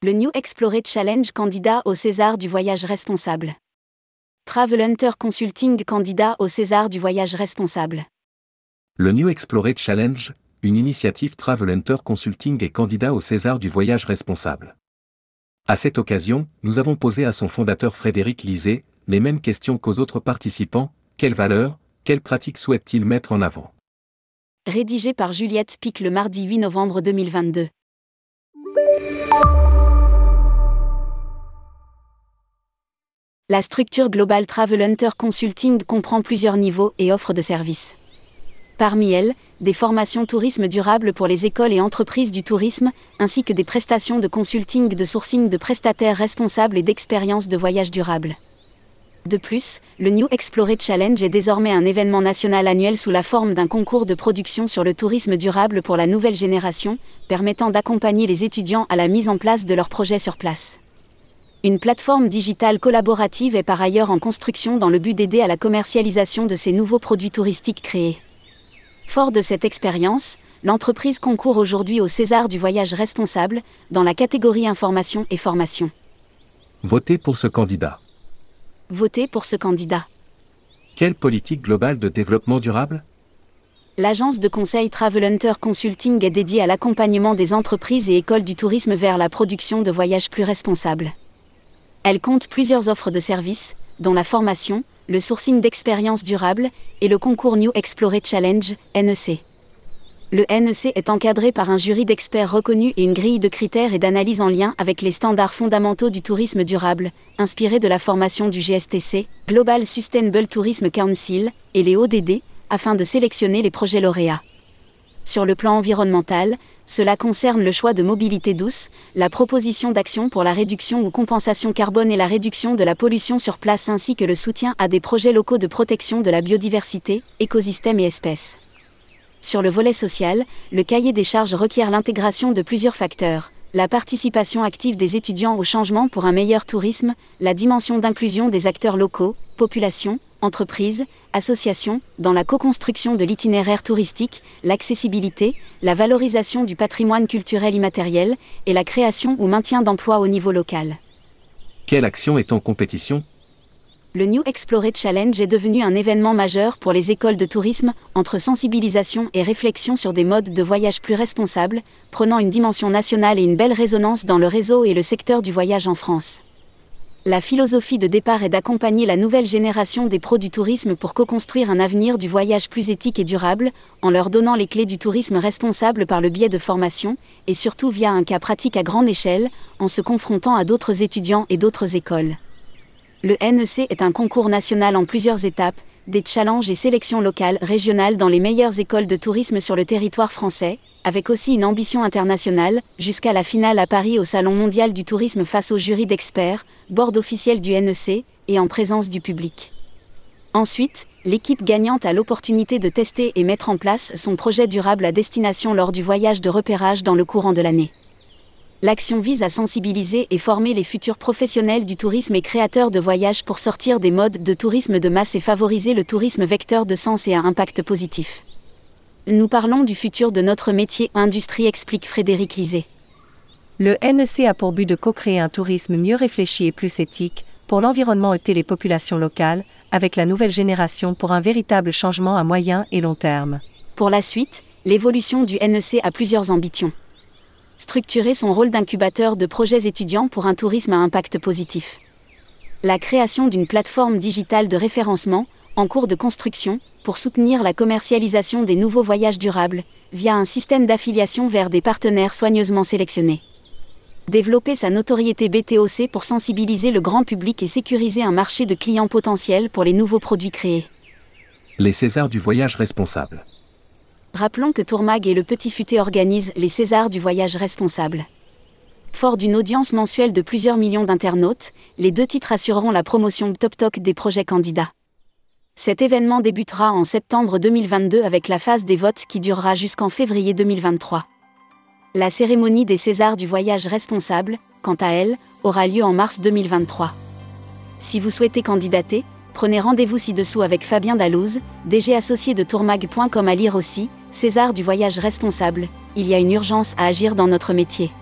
Le New Explorer Challenge candidat au César du voyage responsable. Travel Hunter Consulting candidat au César du voyage responsable. Le New Explorer Challenge, une initiative Travel Hunter Consulting est candidat au César du voyage responsable. À cette occasion, nous avons posé à son fondateur Frédéric Lisée les mêmes questions qu'aux autres participants, quelles valeurs, quelles pratiques souhaite-t-il mettre en avant? Rédigé par Juliette Spic le mardi 8 novembre 2022. La structure Global Travel Hunter Consulting comprend plusieurs niveaux et offres de services. Parmi elles, des formations tourisme durable pour les écoles et entreprises du tourisme, ainsi que des prestations de consulting de sourcing de prestataires responsables et d'expériences de voyage durable. De plus, le New Explorer Challenge est désormais un événement national annuel sous la forme d'un concours de production sur le tourisme durable pour la nouvelle génération, permettant d'accompagner les étudiants à la mise en place de leurs projets sur place. Une plateforme digitale collaborative est par ailleurs en construction dans le but d'aider à la commercialisation de ces nouveaux produits touristiques créés. Fort de cette expérience, l'entreprise concourt aujourd'hui au César du voyage responsable, dans la catégorie information et formation. Votez pour ce candidat. Votez pour ce candidat. Quelle politique globale de développement durable? L'agence de conseil Travel Hunter Consulting est dédiée à l'accompagnement des entreprises et écoles du tourisme vers la production de voyages plus responsables. Elle compte plusieurs offres de services, dont la formation, le sourcing d'expériences durables et le concours New Explorer Challenge, NEC. Le NEC est encadré par un jury d'experts reconnus et une grille de critères et d'analyse en lien avec les standards fondamentaux du tourisme durable, inspirés de la formation du GSTC, Global Sustainable Tourism Council, et les ODD, afin de sélectionner les projets lauréats. Sur le plan environnemental, cela concerne le choix de mobilité douce, la proposition d'action pour la réduction ou compensation carbone et la réduction de la pollution sur place ainsi que le soutien à des projets locaux de protection de la biodiversité, écosystèmes et espèces. Sur le volet social, le cahier des charges requiert l'intégration de plusieurs facteurs, la participation active des étudiants au changement pour un meilleur tourisme, la dimension d'inclusion des acteurs locaux, population, entreprises, associations, dans la co-construction de l'itinéraire touristique, l'accessibilité, la valorisation du patrimoine culturel immatériel et la création ou maintien d'emplois au niveau local. Quelle action est en compétition le New Explorer Challenge est devenu un événement majeur pour les écoles de tourisme, entre sensibilisation et réflexion sur des modes de voyage plus responsables, prenant une dimension nationale et une belle résonance dans le réseau et le secteur du voyage en France. La philosophie de départ est d'accompagner la nouvelle génération des pros du tourisme pour co-construire un avenir du voyage plus éthique et durable, en leur donnant les clés du tourisme responsable par le biais de formation, et surtout via un cas pratique à grande échelle, en se confrontant à d'autres étudiants et d'autres écoles. Le NEC est un concours national en plusieurs étapes, des challenges et sélections locales, régionales dans les meilleures écoles de tourisme sur le territoire français, avec aussi une ambition internationale, jusqu'à la finale à Paris au Salon mondial du tourisme face au jury d'experts, board officiel du NEC, et en présence du public. Ensuite, l'équipe gagnante a l'opportunité de tester et mettre en place son projet durable à destination lors du voyage de repérage dans le courant de l'année. L'action vise à sensibiliser et former les futurs professionnels du tourisme et créateurs de voyages pour sortir des modes de tourisme de masse et favoriser le tourisme vecteur de sens et à impact positif. Nous parlons du futur de notre métier industrie, explique Frédéric Lisée. Le NEC a pour but de co-créer un tourisme mieux réfléchi et plus éthique, pour l'environnement et les populations locales, avec la nouvelle génération pour un véritable changement à moyen et long terme. Pour la suite, l'évolution du NEC a plusieurs ambitions structurer son rôle d'incubateur de projets étudiants pour un tourisme à impact positif. La création d'une plateforme digitale de référencement, en cours de construction, pour soutenir la commercialisation des nouveaux voyages durables, via un système d'affiliation vers des partenaires soigneusement sélectionnés. Développer sa notoriété BTOC pour sensibiliser le grand public et sécuriser un marché de clients potentiels pour les nouveaux produits créés. Les Césars du voyage responsable. Rappelons que Tourmag et le Petit Futé organisent les Césars du voyage responsable. Fort d'une audience mensuelle de plusieurs millions d'internautes, les deux titres assureront la promotion top talk des projets candidats. Cet événement débutera en septembre 2022 avec la phase des votes qui durera jusqu'en février 2023. La cérémonie des Césars du voyage responsable, quant à elle, aura lieu en mars 2023. Si vous souhaitez candidater, prenez rendez-vous ci-dessous avec Fabien Dalouse, DG associé de tourmag.com à lire aussi, César du voyage responsable, il y a une urgence à agir dans notre métier.